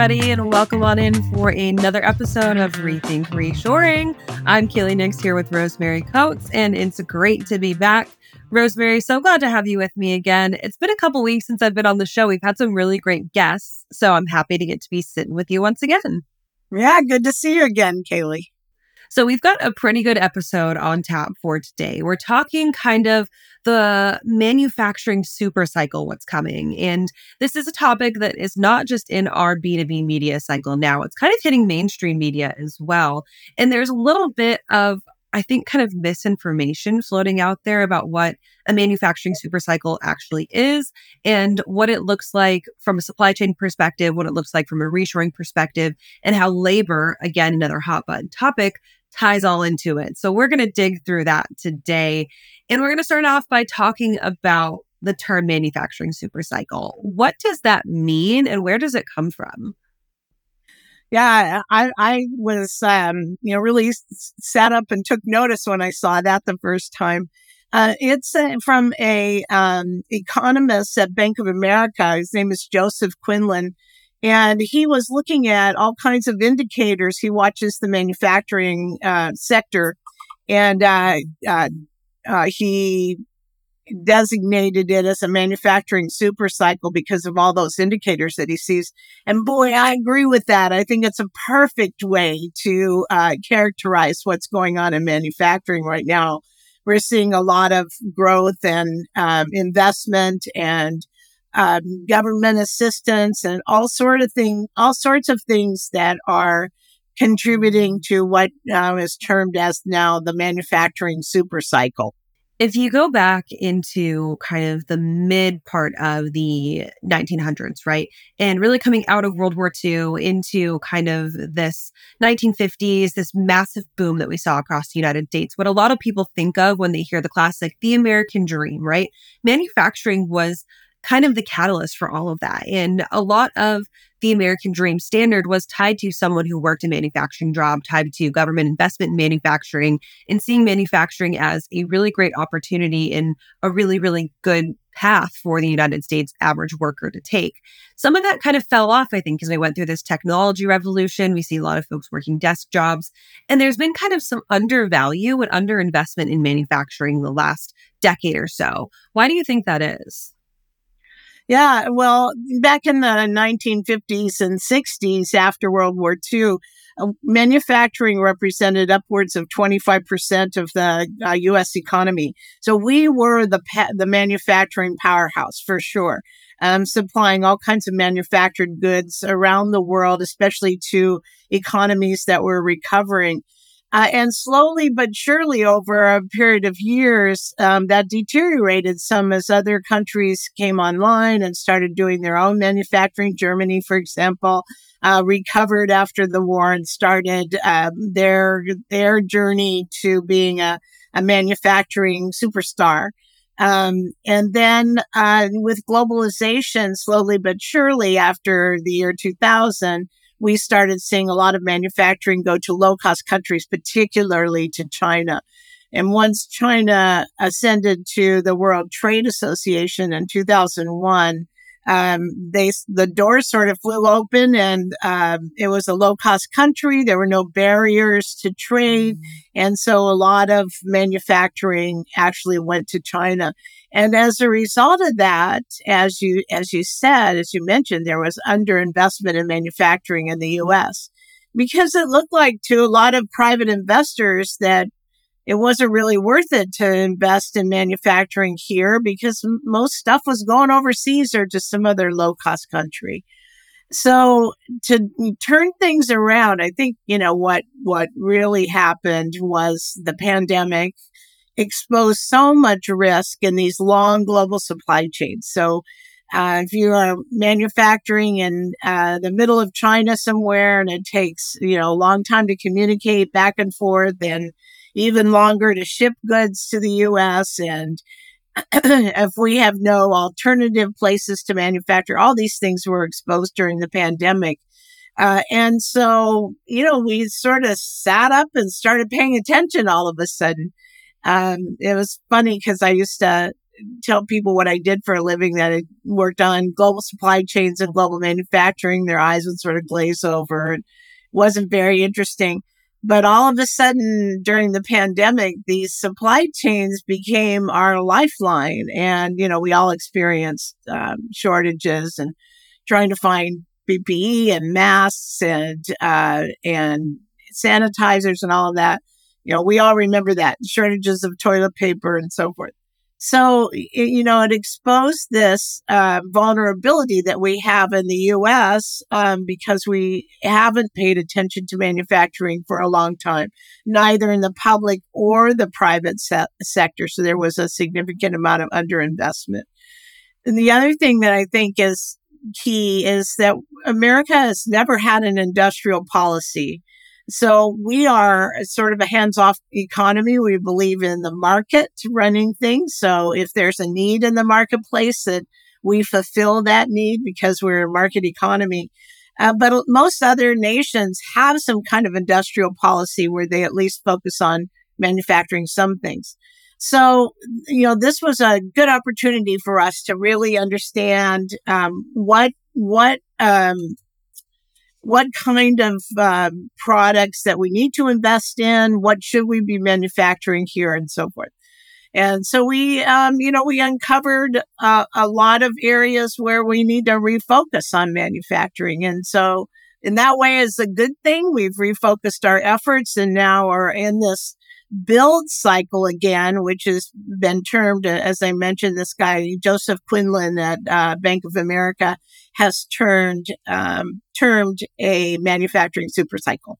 everybody, and welcome on in for another episode of Rethink Reshoring. I'm Kaylee Nix here with Rosemary Coates, and it's great to be back. Rosemary, so glad to have you with me again. It's been a couple weeks since I've been on the show. We've had some really great guests, so I'm happy to get to be sitting with you once again. Yeah, good to see you again, Kaylee. So we've got a pretty good episode on tap for today. We're talking kind of the manufacturing super cycle, what's coming. And this is a topic that is not just in our B2B media cycle now, it's kind of hitting mainstream media as well. And there's a little bit of I think kind of misinformation floating out there about what a manufacturing super cycle actually is and what it looks like from a supply chain perspective, what it looks like from a reshoring perspective, and how labor, again, another hot button topic, ties all into it. So we're going to dig through that today. And we're going to start off by talking about the term manufacturing super cycle. What does that mean and where does it come from? Yeah, I, I was, um, you know, really sat up and took notice when I saw that the first time. Uh, it's uh, from a um, economist at Bank of America. His name is Joseph Quinlan. And he was looking at all kinds of indicators. He watches the manufacturing uh, sector and uh, uh, uh, he designated it as a manufacturing super cycle because of all those indicators that he sees. And boy, I agree with that. I think it's a perfect way to uh, characterize what's going on in manufacturing right now. We're seeing a lot of growth and um, investment and um, government assistance and all sort of thing, all sorts of things that are contributing to what uh, is termed as now the manufacturing super cycle. If you go back into kind of the mid part of the 1900s, right? And really coming out of World War II into kind of this 1950s, this massive boom that we saw across the United States, what a lot of people think of when they hear the classic, the American dream, right? Manufacturing was kind of the catalyst for all of that. And a lot of the American Dream standard was tied to someone who worked a manufacturing job, tied to government investment in manufacturing, and seeing manufacturing as a really great opportunity and a really, really good path for the United States average worker to take. Some of that kind of fell off, I think, as we went through this technology revolution. We see a lot of folks working desk jobs, and there's been kind of some undervalue and underinvestment in manufacturing the last decade or so. Why do you think that is? Yeah, well, back in the 1950s and 60s after World War II, uh, manufacturing represented upwards of 25% of the uh, US economy. So we were the pa- the manufacturing powerhouse for sure. Um, supplying all kinds of manufactured goods around the world, especially to economies that were recovering. Uh, and slowly but surely over a period of years, um, that deteriorated some as other countries came online and started doing their own manufacturing. Germany, for example, uh, recovered after the war and started um, their their journey to being a, a manufacturing superstar. Um, and then uh, with globalization, slowly but surely after the year 2000, we started seeing a lot of manufacturing go to low cost countries, particularly to China. And once China ascended to the World Trade Association in 2001, um, they the doors sort of flew open, and um, it was a low cost country. There were no barriers to trade, mm-hmm. and so a lot of manufacturing actually went to China. And as a result of that, as you, as you said, as you mentioned, there was underinvestment in manufacturing in the U.S. because it looked like to a lot of private investors that it wasn't really worth it to invest in manufacturing here because most stuff was going overseas or to some other low cost country. So to turn things around, I think, you know, what, what really happened was the pandemic exposed so much risk in these long global supply chains. So, uh, if you are manufacturing in uh, the middle of China somewhere and it takes, you know, a long time to communicate back and forth and even longer to ship goods to the U.S. and if we have no alternative places to manufacture, all these things were exposed during the pandemic. Uh, and so, you know, we sort of sat up and started paying attention all of a sudden. Um, it was funny because I used to tell people what I did for a living that I worked on global supply chains and global manufacturing. Their eyes would sort of glaze over. It wasn't very interesting. But all of a sudden during the pandemic, these supply chains became our lifeline. And, you know, we all experienced um, shortages and trying to find PPE and masks and, uh, and sanitizers and all of that. You know, we all remember that shortages of toilet paper and so forth. So, you know, it exposed this uh, vulnerability that we have in the U.S. Um, because we haven't paid attention to manufacturing for a long time, neither in the public or the private se- sector. So there was a significant amount of underinvestment. And the other thing that I think is key is that America has never had an industrial policy. So we are sort of a hands off economy. We believe in the market running things. So if there's a need in the marketplace that we fulfill that need because we're a market economy. Uh, but most other nations have some kind of industrial policy where they at least focus on manufacturing some things. So, you know, this was a good opportunity for us to really understand um, what what um, what kind of uh, products that we need to invest in, what should we be manufacturing here, and so forth. And so we, um, you know, we uncovered uh, a lot of areas where we need to refocus on manufacturing. And so in that way is a good thing. We've refocused our efforts and now are in this build cycle again, which has been termed, uh, as I mentioned, this guy, Joseph Quinlan at uh, Bank of America has turned, um, termed a manufacturing super cycle.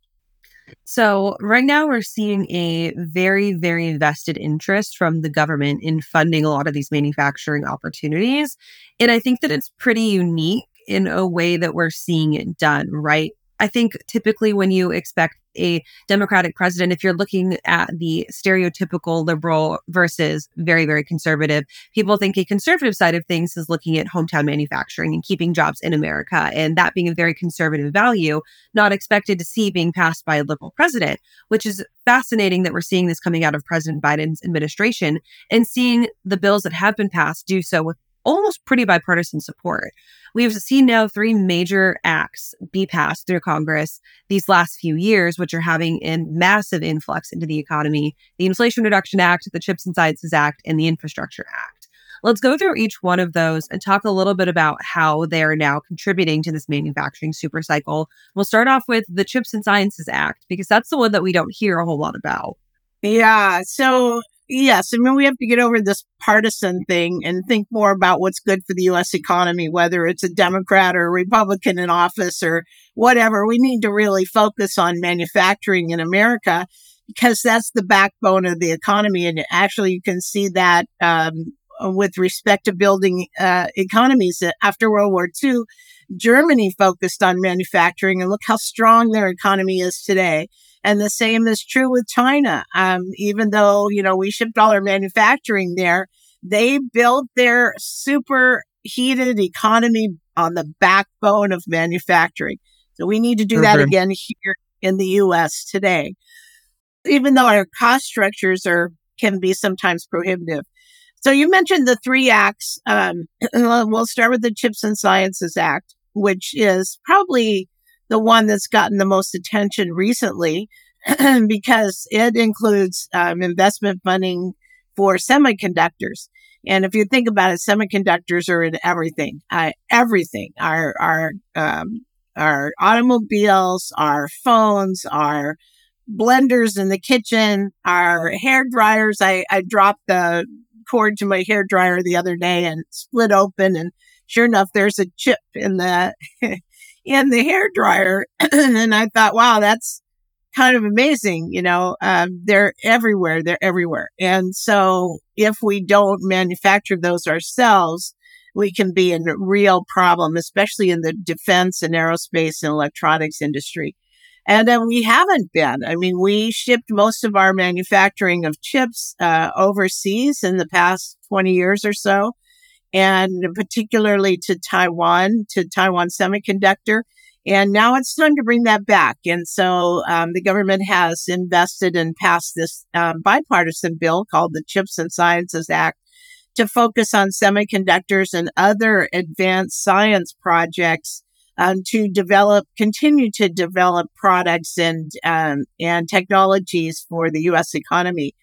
So, right now, we're seeing a very, very vested interest from the government in funding a lot of these manufacturing opportunities. And I think that it's pretty unique in a way that we're seeing it done, right? I think typically when you expect a Democratic president, if you're looking at the stereotypical liberal versus very, very conservative, people think a conservative side of things is looking at hometown manufacturing and keeping jobs in America, and that being a very conservative value, not expected to see being passed by a liberal president, which is fascinating that we're seeing this coming out of President Biden's administration and seeing the bills that have been passed do so with almost pretty bipartisan support. We've seen now three major acts be passed through Congress these last few years, which are having a massive influx into the economy the Inflation Reduction Act, the Chips and Sciences Act, and the Infrastructure Act. Let's go through each one of those and talk a little bit about how they're now contributing to this manufacturing supercycle. We'll start off with the Chips and Sciences Act because that's the one that we don't hear a whole lot about. Yeah. So yes, I mean, we have to get over this partisan thing and think more about what's good for the U.S. economy, whether it's a Democrat or a Republican in office or whatever. We need to really focus on manufacturing in America because that's the backbone of the economy. And actually, you can see that um, with respect to building uh, economies after World War II. Germany focused on manufacturing and look how strong their economy is today. And the same is true with China. Um, even though, you know, we shipped all our manufacturing there, they built their super heated economy on the backbone of manufacturing. So we need to do that again here in the US today. Even though our cost structures are, can be sometimes prohibitive. So you mentioned the three acts. Um, we'll start with the Chips and Sciences Act, which is probably the one that's gotten the most attention recently because it includes um, investment funding for semiconductors. And if you think about it, semiconductors are in everything, uh, everything, our, our, um, our automobiles, our phones, our blenders in the kitchen, our hair dryers. I, I dropped the cord to my hair dryer the other day and split open and sure enough, there's a chip in the in the hair dryer. and I thought, wow, that's kind of amazing. You know, um, they're everywhere. They're everywhere. And so if we don't manufacture those ourselves, we can be in a real problem, especially in the defense and aerospace and electronics industry. And uh, we haven't been. I mean, we shipped most of our manufacturing of chips uh, overseas in the past 20 years or so, and particularly to Taiwan, to Taiwan Semiconductor. And now it's time to bring that back. And so um, the government has invested and passed this um, bipartisan bill called the Chips and Sciences Act to focus on semiconductors and other advanced science projects um, to develop, continue to develop products and um, and technologies for the U.S. economy.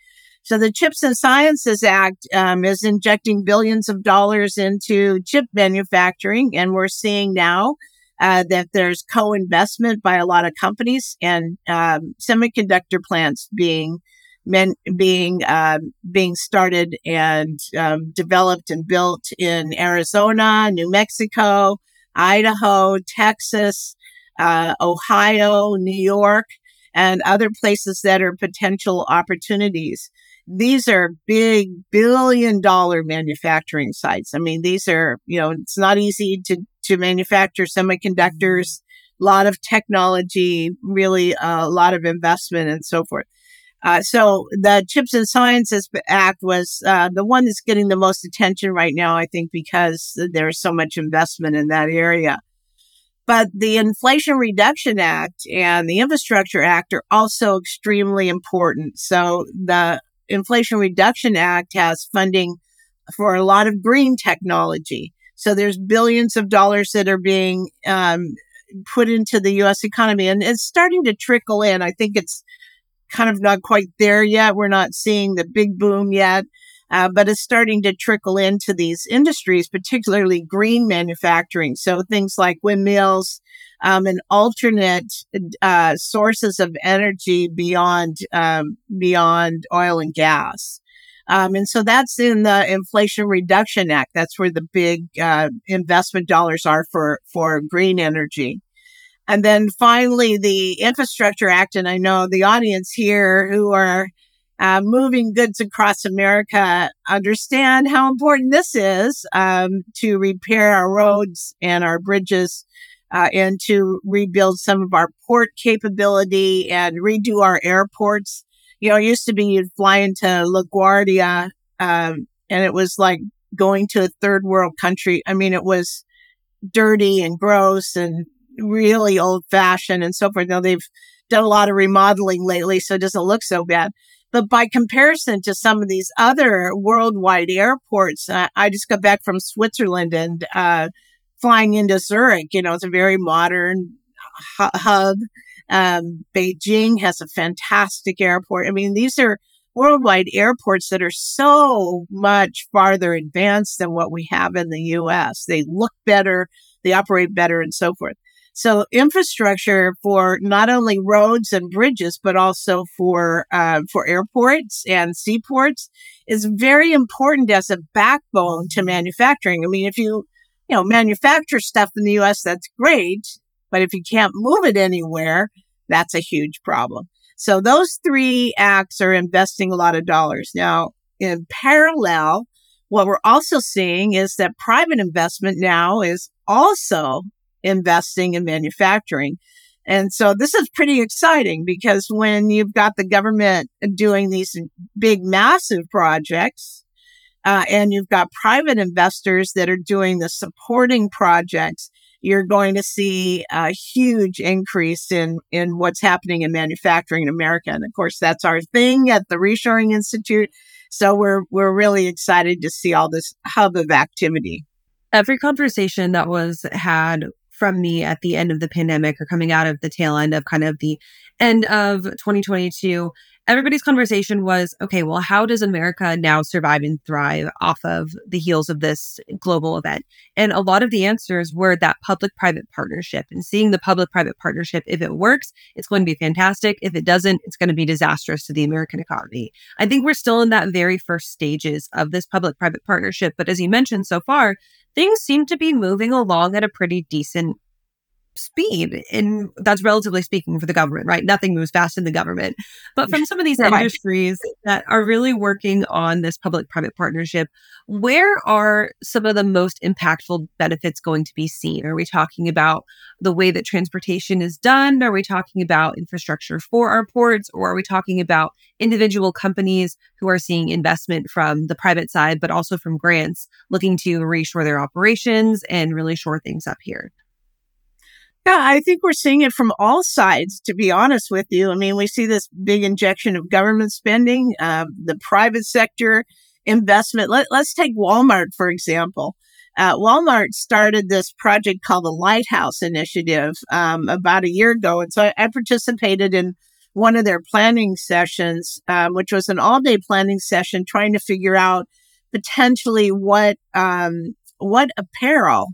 So the Chips and Sciences Act um, is injecting billions of dollars into chip manufacturing, and we're seeing now uh, that there's co-investment by a lot of companies and um, semiconductor plants being men, being uh, being started and um, developed and built in Arizona, New Mexico, Idaho, Texas, uh, Ohio, New York, and other places that are potential opportunities. These are big billion dollar manufacturing sites. I mean, these are, you know, it's not easy to, to manufacture semiconductors, a lot of technology, really a lot of investment and so forth. Uh, so the Chips and Sciences Act was uh, the one that's getting the most attention right now, I think, because there's so much investment in that area. But the Inflation Reduction Act and the Infrastructure Act are also extremely important. So the Inflation Reduction Act has funding for a lot of green technology. So there's billions of dollars that are being um, put into the U.S. economy, and it's starting to trickle in. I think it's kind of not quite there yet. We're not seeing the big boom yet. Uh, but it's starting to trickle into these industries, particularly green manufacturing. So things like windmills um, and alternate uh, sources of energy beyond um, beyond oil and gas. Um, and so that's in the Inflation Reduction Act. That's where the big uh, investment dollars are for for green energy. And then finally, the Infrastructure Act. And I know the audience here who are uh, moving goods across America understand how important this is um, to repair our roads and our bridges uh, and to rebuild some of our port capability and redo our airports. You know, it used to be you'd fly into LaGuardia um, and it was like going to a third world country. I mean, it was dirty and gross and really old fashioned and so forth. Now they've done a lot of remodeling lately, so it doesn't look so bad. But by comparison to some of these other worldwide airports, uh, I just got back from Switzerland and uh, flying into Zurich. You know, it's a very modern hu- hub. Um, Beijing has a fantastic airport. I mean, these are worldwide airports that are so much farther advanced than what we have in the U.S. They look better, they operate better, and so forth. So infrastructure for not only roads and bridges, but also for, uh, for airports and seaports is very important as a backbone to manufacturing. I mean, if you, you know, manufacture stuff in the U.S., that's great. But if you can't move it anywhere, that's a huge problem. So those three acts are investing a lot of dollars. Now, in parallel, what we're also seeing is that private investment now is also investing in manufacturing. And so this is pretty exciting because when you've got the government doing these big, massive projects, uh, and you've got private investors that are doing the supporting projects, you're going to see a huge increase in, in what's happening in manufacturing in America. And of course, that's our thing at the Reshoring Institute. So we're, we're really excited to see all this hub of activity. Every conversation that was had from me at the end of the pandemic or coming out of the tail end of kind of the end of 2022, everybody's conversation was okay, well, how does America now survive and thrive off of the heels of this global event? And a lot of the answers were that public private partnership and seeing the public private partnership. If it works, it's going to be fantastic. If it doesn't, it's going to be disastrous to the American economy. I think we're still in that very first stages of this public private partnership. But as you mentioned so far, things seem to be moving along at a pretty decent speed and that's relatively speaking for the government right? Nothing moves fast in the government. But from some of these right. industries that are really working on this public private partnership where are some of the most impactful benefits going to be seen? Are we talking about the way that transportation is done? Are we talking about infrastructure for our ports? Or are we talking about individual companies who are seeing investment from the private side but also from grants looking to reshore their operations and really shore things up here yeah, I think we're seeing it from all sides, to be honest with you. I mean, we see this big injection of government spending, uh, the private sector investment. Let, us take Walmart, for example. Uh, Walmart started this project called the Lighthouse Initiative um, about a year ago. And so I, I, participated in one of their planning sessions, um, which was an all day planning session trying to figure out potentially what, um, what apparel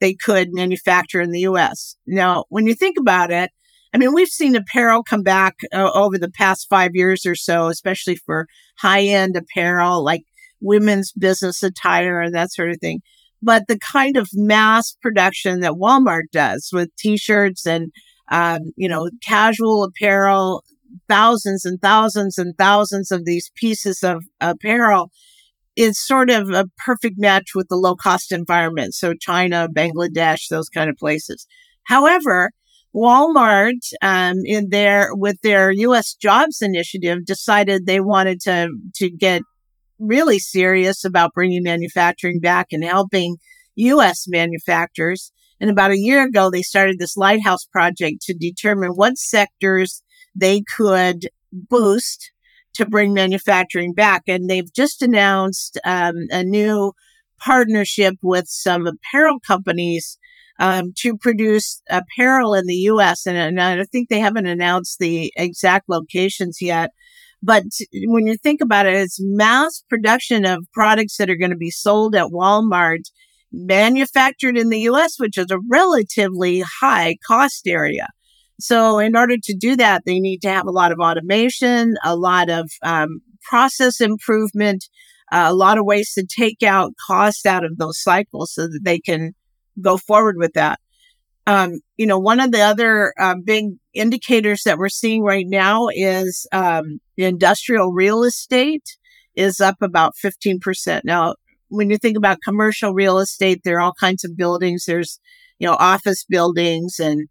they could manufacture in the US. Now, when you think about it, I mean, we've seen apparel come back uh, over the past five years or so, especially for high end apparel like women's business attire and that sort of thing. But the kind of mass production that Walmart does with t-shirts and, um, you know, casual apparel, thousands and thousands and thousands of these pieces of apparel is sort of a perfect match with the low cost environment. So China, Bangladesh, those kind of places. However, Walmart, um, in their with their U.S. jobs initiative, decided they wanted to to get really serious about bringing manufacturing back and helping U.S. manufacturers. And about a year ago, they started this lighthouse project to determine what sectors they could boost to bring manufacturing back. And they've just announced um, a new partnership with some apparel companies um, to produce apparel in the U.S. And, and, I think they haven't announced the exact locations yet. But when you think about it, it's mass production of products that are going to be sold at Walmart, manufactured in the U.S., which is a relatively high cost area. So in order to do that, they need to have a lot of automation, a lot of um, process improvement, uh, a lot of ways to take out cost out of those cycles so that they can go forward with that. Um, you know, one of the other uh, big indicators that we're seeing right now is um, industrial real estate is up about 15%. Now, when you think about commercial real estate, there are all kinds of buildings. There's, you know, office buildings and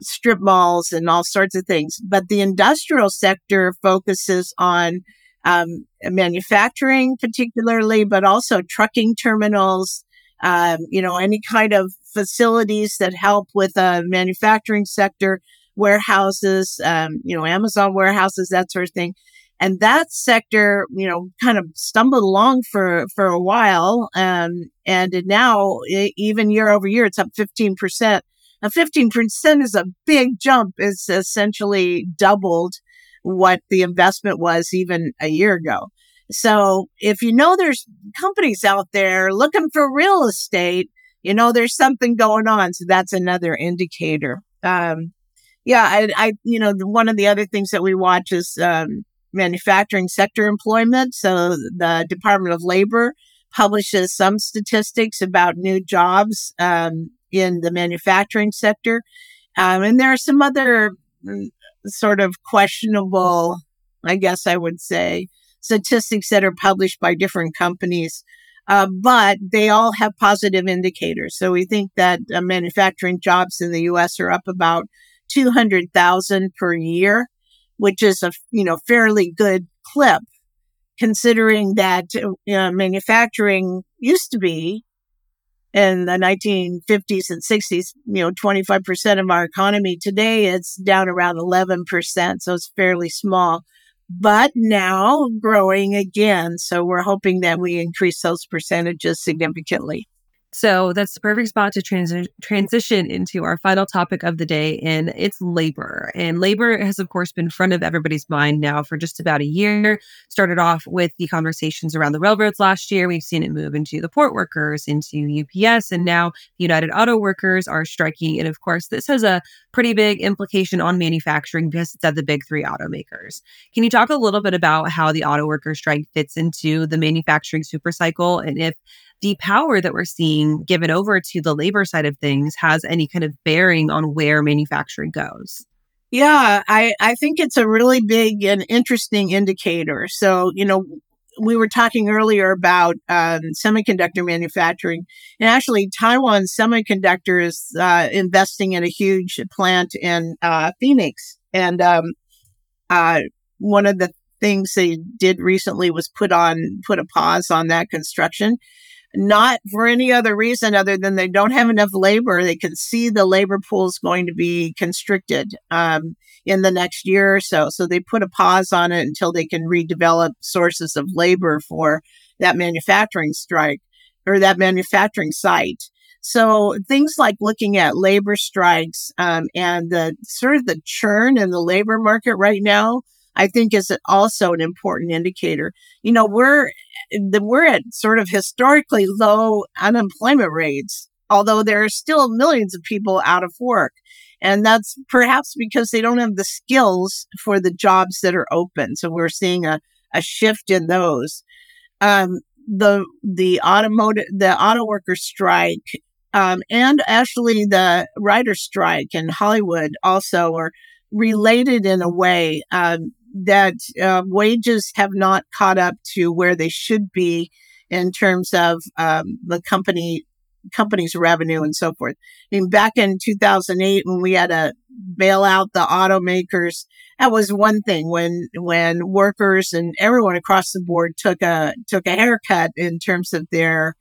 strip malls and all sorts of things. But the industrial sector focuses on um, manufacturing, particularly, but also trucking terminals, um, you know, any kind of facilities that help with a manufacturing sector, warehouses, um, you know, Amazon warehouses, that sort of thing. And that sector, you know, kind of stumbled along for, for a while. Um, and now even year over year, it's up 15%. Now, 15% is a big jump. It's essentially doubled what the investment was even a year ago. So if you know there's companies out there looking for real estate, you know there's something going on. So that's another indicator. Um, yeah, I, I, you know, one of the other things that we watch is um, manufacturing sector employment. So the Department of Labor publishes some statistics about new jobs um, in the manufacturing sector. Um, and there are some other mm, sort of questionable, I guess I would say, statistics that are published by different companies. Uh, but they all have positive indicators. So we think that uh, manufacturing jobs in the U.S. are up about 200,000 per year, which is a, you know, fairly good clip considering that uh, manufacturing used to be in the 1950s and 60s, you know, 25% of our economy. Today it's down around 11%. So it's fairly small, but now growing again. So we're hoping that we increase those percentages significantly. So that's the perfect spot to transi- transition into our final topic of the day, and it's labor. And labor has, of course, been front of everybody's mind now for just about a year. Started off with the conversations around the railroads last year. We've seen it move into the port workers, into UPS, and now United Auto Workers are striking. And of course, this has a pretty big implication on manufacturing because it's at the big three automakers. Can you talk a little bit about how the auto worker strike fits into the manufacturing supercycle and if the power that we're seeing given over to the labor side of things has any kind of bearing on where manufacturing goes. Yeah, I, I think it's a really big and interesting indicator. So, you know, we were talking earlier about um, semiconductor manufacturing, and actually, Taiwan Semiconductor is uh, investing in a huge plant in uh, Phoenix. And um, uh, one of the things they did recently was put on put a pause on that construction not for any other reason other than they don't have enough labor. They can see the labor pool is going to be constricted um, in the next year or so. So they put a pause on it until they can redevelop sources of labor for that manufacturing strike or that manufacturing site. So things like looking at labor strikes um, and the sort of the churn in the labor market right now I think is also an important indicator. You know, we're we're at sort of historically low unemployment rates, although there are still millions of people out of work. And that's perhaps because they don't have the skills for the jobs that are open. So we're seeing a, a shift in those. Um, the the automotive the auto worker strike um, and actually the writer strike in Hollywood also are related in a way. Um, that uh, wages have not caught up to where they should be in terms of um, the company company's revenue and so forth. I mean, back in 2008, when we had to bail out the automakers, that was one thing. When when workers and everyone across the board took a took a haircut in terms of their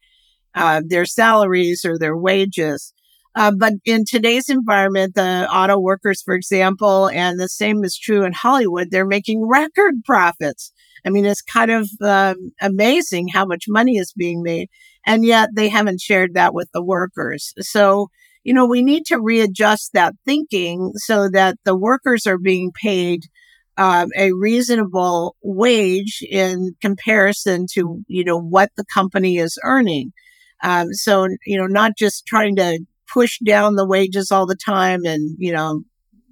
uh, their salaries or their wages. Uh, but in today's environment, the auto workers, for example, and the same is true in Hollywood, they're making record profits. I mean, it's kind of um, amazing how much money is being made. And yet they haven't shared that with the workers. So, you know, we need to readjust that thinking so that the workers are being paid um, a reasonable wage in comparison to, you know, what the company is earning. Um, so, you know, not just trying to push down the wages all the time and, you know,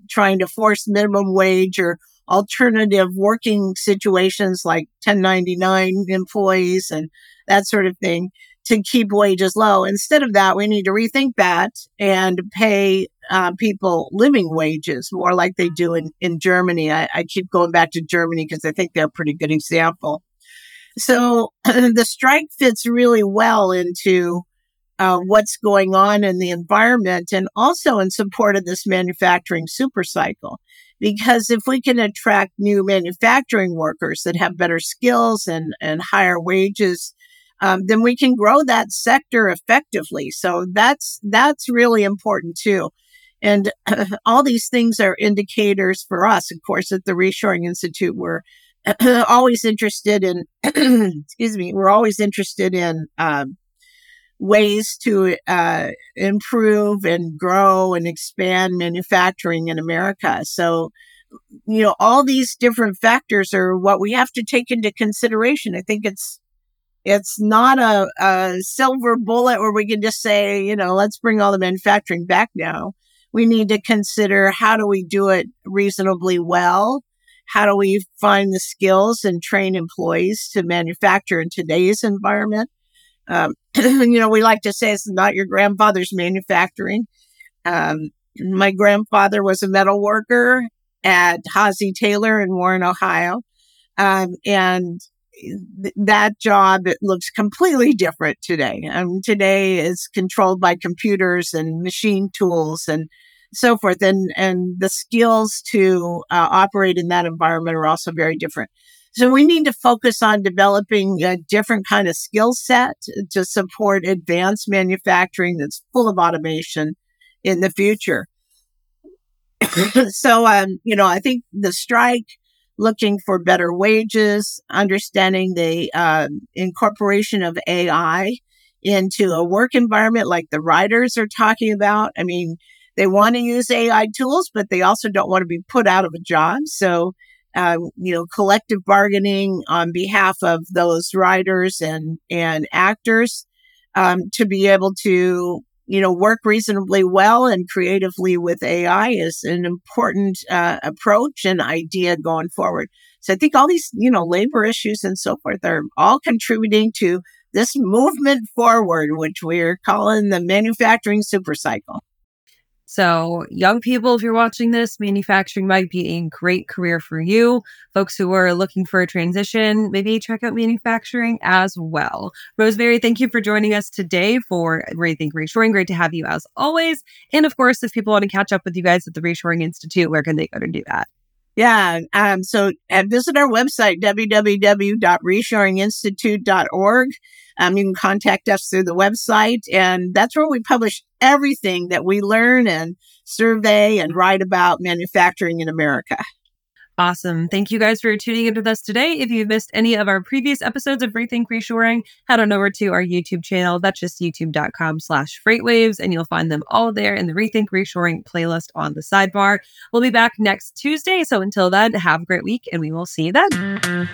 trying to force minimum wage or alternative working situations like 1099 employees and that sort of thing to keep wages low. Instead of that, we need to rethink that and pay uh, people living wages more like they do in, in Germany. I, I keep going back to Germany because I think they're a pretty good example. So the strike fits really well into uh, what's going on in the environment and also in support of this manufacturing supercycle. Because if we can attract new manufacturing workers that have better skills and, and higher wages, um, then we can grow that sector effectively. So that's, that's really important too. And uh, all these things are indicators for us. Of course, at the Reshoring Institute, we're always interested in, excuse me, we're always interested in, um, ways to uh, improve and grow and expand manufacturing in America. So, you know, all these different factors are what we have to take into consideration. I think it's it's not a, a silver bullet where we can just say, you know, let's bring all the manufacturing back now. We need to consider how do we do it reasonably well? How do we find the skills and train employees to manufacture in today's environment? Um, you know, we like to say it's not your grandfather's manufacturing. Um, my grandfather was a metal worker at Halsey Taylor in Warren, Ohio. Um, and th- that job it looks completely different today. Um, today is controlled by computers and machine tools and so forth. And, and the skills to uh, operate in that environment are also very different. So we need to focus on developing a different kind of skill set to support advanced manufacturing that's full of automation in the future. so, um, you know, I think the strike, looking for better wages, understanding the uh, incorporation of AI into a work environment like the writers are talking about. I mean, they want to use AI tools, but they also don't want to be put out of a job. So uh, you know, collective bargaining on behalf of those writers and, and actors, um, to be able to, you know, work reasonably well and creatively with AI is an important, uh, approach and idea going forward. So I think all these, you know, labor issues and so forth are all contributing to this movement forward, which we're calling the manufacturing supercycle. So, young people, if you're watching this, manufacturing might be a great career for you. Folks who are looking for a transition, maybe check out manufacturing as well. Rosemary, thank you for joining us today for Rethink Reshoring. Great to have you as always. And of course, if people want to catch up with you guys at the Reshoring Institute, where can they go to do that? Yeah. Um, so uh, visit our website, www.reshoringinstitute.org. Um, you can contact us through the website, and that's where we publish everything that we learn and survey and write about manufacturing in America. Awesome. Thank you guys for tuning in with us today. If you've missed any of our previous episodes of Rethink Reshoring, head on over to our YouTube channel. That's just youtube.com slash freightwaves, and you'll find them all there in the Rethink Reshoring playlist on the sidebar. We'll be back next Tuesday. So until then, have a great week, and we will see you then.